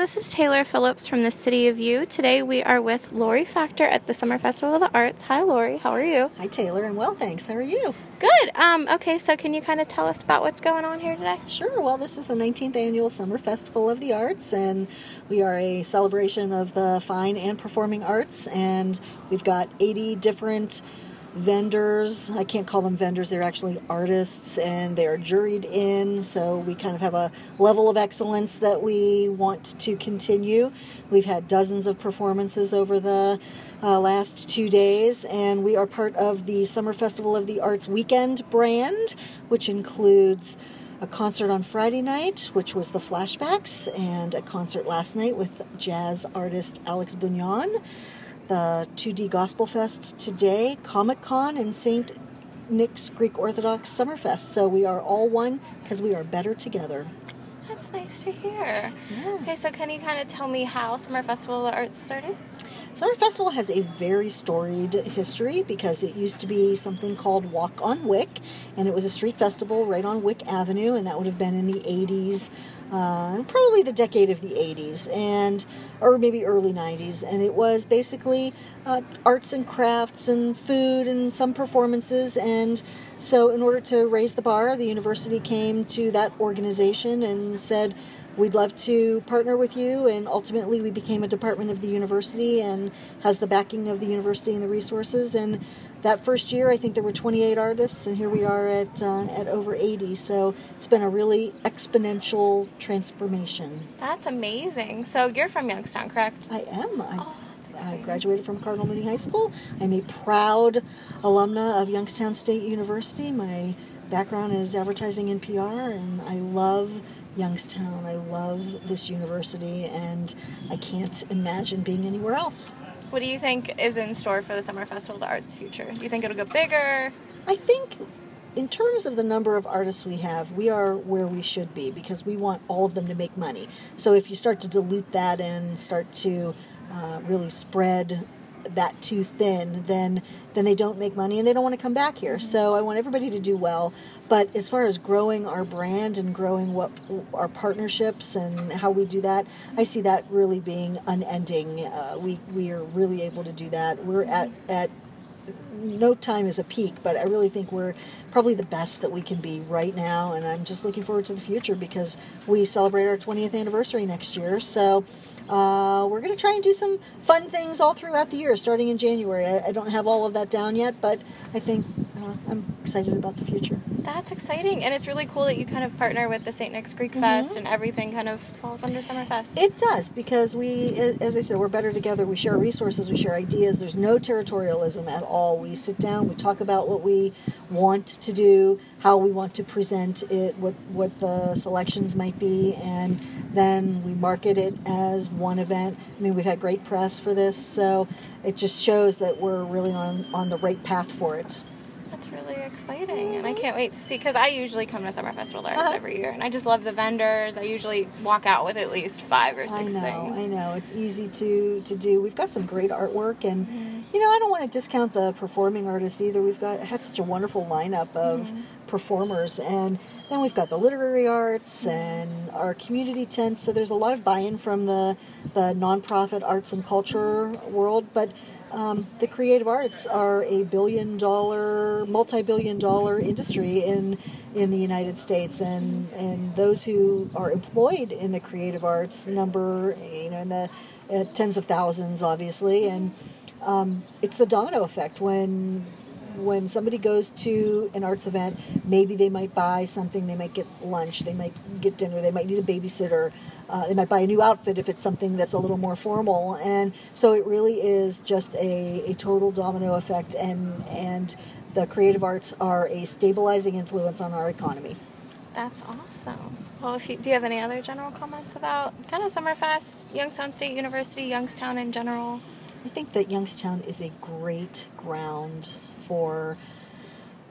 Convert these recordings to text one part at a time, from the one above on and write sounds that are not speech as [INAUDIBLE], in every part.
this is Taylor Phillips from the City of You. Today we are with Lori Factor at the Summer Festival of the Arts. Hi, Lori. How are you? Hi, Taylor, and well, thanks. How are you? Good. Um, okay, so can you kind of tell us about what's going on here today? Sure. Well, this is the 19th annual Summer Festival of the Arts, and we are a celebration of the fine and performing arts, and we've got 80 different vendors. I can't call them vendors, they're actually artists and they are juried in. So we kind of have a level of excellence that we want to continue. We've had dozens of performances over the uh, last two days, and we are part of the Summer Festival of the Arts Weekend brand, which includes a concert on Friday night, which was the Flashbacks, and a concert last night with jazz artist Alex Bugnon the 2D Gospel Fest today, Comic Con, and St. Nick's Greek Orthodox Summerfest. So we are all one because we are better together. That's nice to hear. Yeah. Okay, so can you kind of tell me how Summer Festival of the Arts started? Summer Festival has a very storied history because it used to be something called Walk on Wick, and it was a street festival right on Wick Avenue, and that would have been in the 80s, uh, probably the decade of the 80s, and or maybe early 90s, and it was basically uh, arts and crafts and food and some performances, and so in order to raise the bar, the university came to that organization and said we'd love to partner with you. And ultimately, we became a department of the university and has the backing of the university and the resources. And that first year, I think there were 28 artists, and here we are at uh, at over 80. So it's been a really exponential transformation. That's amazing. So you're from Youngstown, correct? I am. I, Oh, I graduated from Cardinal Mooney High School. I'm a proud alumna of Youngstown State University. My background is advertising and PR, and I love Youngstown. I love this university, and I can't imagine being anywhere else. What do you think is in store for the Summer Festival of the Arts future? Do you think it'll get bigger? I think, in terms of the number of artists we have, we are where we should be because we want all of them to make money. So if you start to dilute that and start to uh, really spread that too thin, then then they don't make money and they don't want to come back here. So I want everybody to do well. But as far as growing our brand and growing what our partnerships and how we do that, I see that really being unending. Uh, we we are really able to do that. We're at at no time is a peak, but I really think we're probably the best that we can be right now, and I'm just looking forward to the future because we celebrate our 20th anniversary next year. So uh, we're going to try and do some fun things all throughout the year, starting in January. I, I don't have all of that down yet, but I think uh, I'm excited about the future. That's exciting, and it's really cool that you kind of partner with the St. Nick's Greek Fest, and everything kind of falls under Summerfest. It does because we, as I said, we're better together. We share resources, we share ideas. There's no territorialism at all. We sit down, we talk about what we want to do, how we want to present it, what what the selections might be, and then we market it as one event. I mean, we've had great press for this, so it just shows that we're really on on the right path for it. That's really exciting, and I can't wait to see because I usually come to Summer Festival of Arts Uh-huh. every year, and I just love the vendors. I usually walk out with at least five or I six know, things. I know. It's easy to to do. We've got some great artwork, and Mm-hmm. you know, I don't want to discount the performing artists either. We've got had such a wonderful lineup of Mm-hmm. Performers, and then we've got the literary arts and our community tents. So there's a lot of buy-in from the the nonprofit arts and culture world, but. Um, the creative arts are a billion dollar, multi billion dollar industry in in the United States, and and those who are employed in the creative arts number you know in the uh, tens of thousands, obviously, and um, it's the domino effect when when somebody goes to an arts event, maybe they might buy something, they might get lunch, they might get dinner, they might need a babysitter, uh, they might buy a new outfit if it's something that's a little more formal, and so it really is just a, a total domino effect, and and the creative arts are a stabilizing influence on our economy. That's awesome. Well, if you, do you have any other general comments about kind of Summerfest, Youngstown State University, Youngstown in general? I think that Youngstown is a great ground for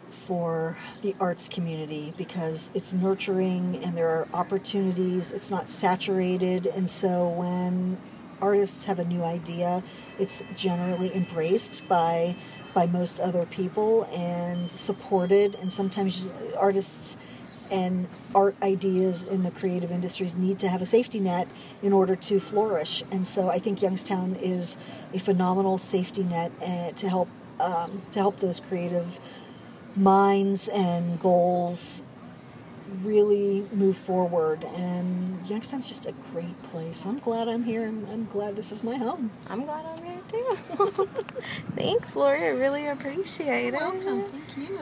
for the arts community because it's nurturing and there are opportunities. It's not saturated, and so when artists have a new idea, it's generally embraced by by most other people and supported. And sometimes artists and art ideas in the creative industries need to have a safety net in order to flourish. And so I think Youngstown is a phenomenal safety net uh, to help um, to help those creative minds and goals really move forward. And Youngstown's just a great place. I'm glad I'm here. I'm, I'm glad this is my home. I'm glad I'm here too. [LAUGHS] Thanks, Lori. I really appreciate it. Welcome. Thank you.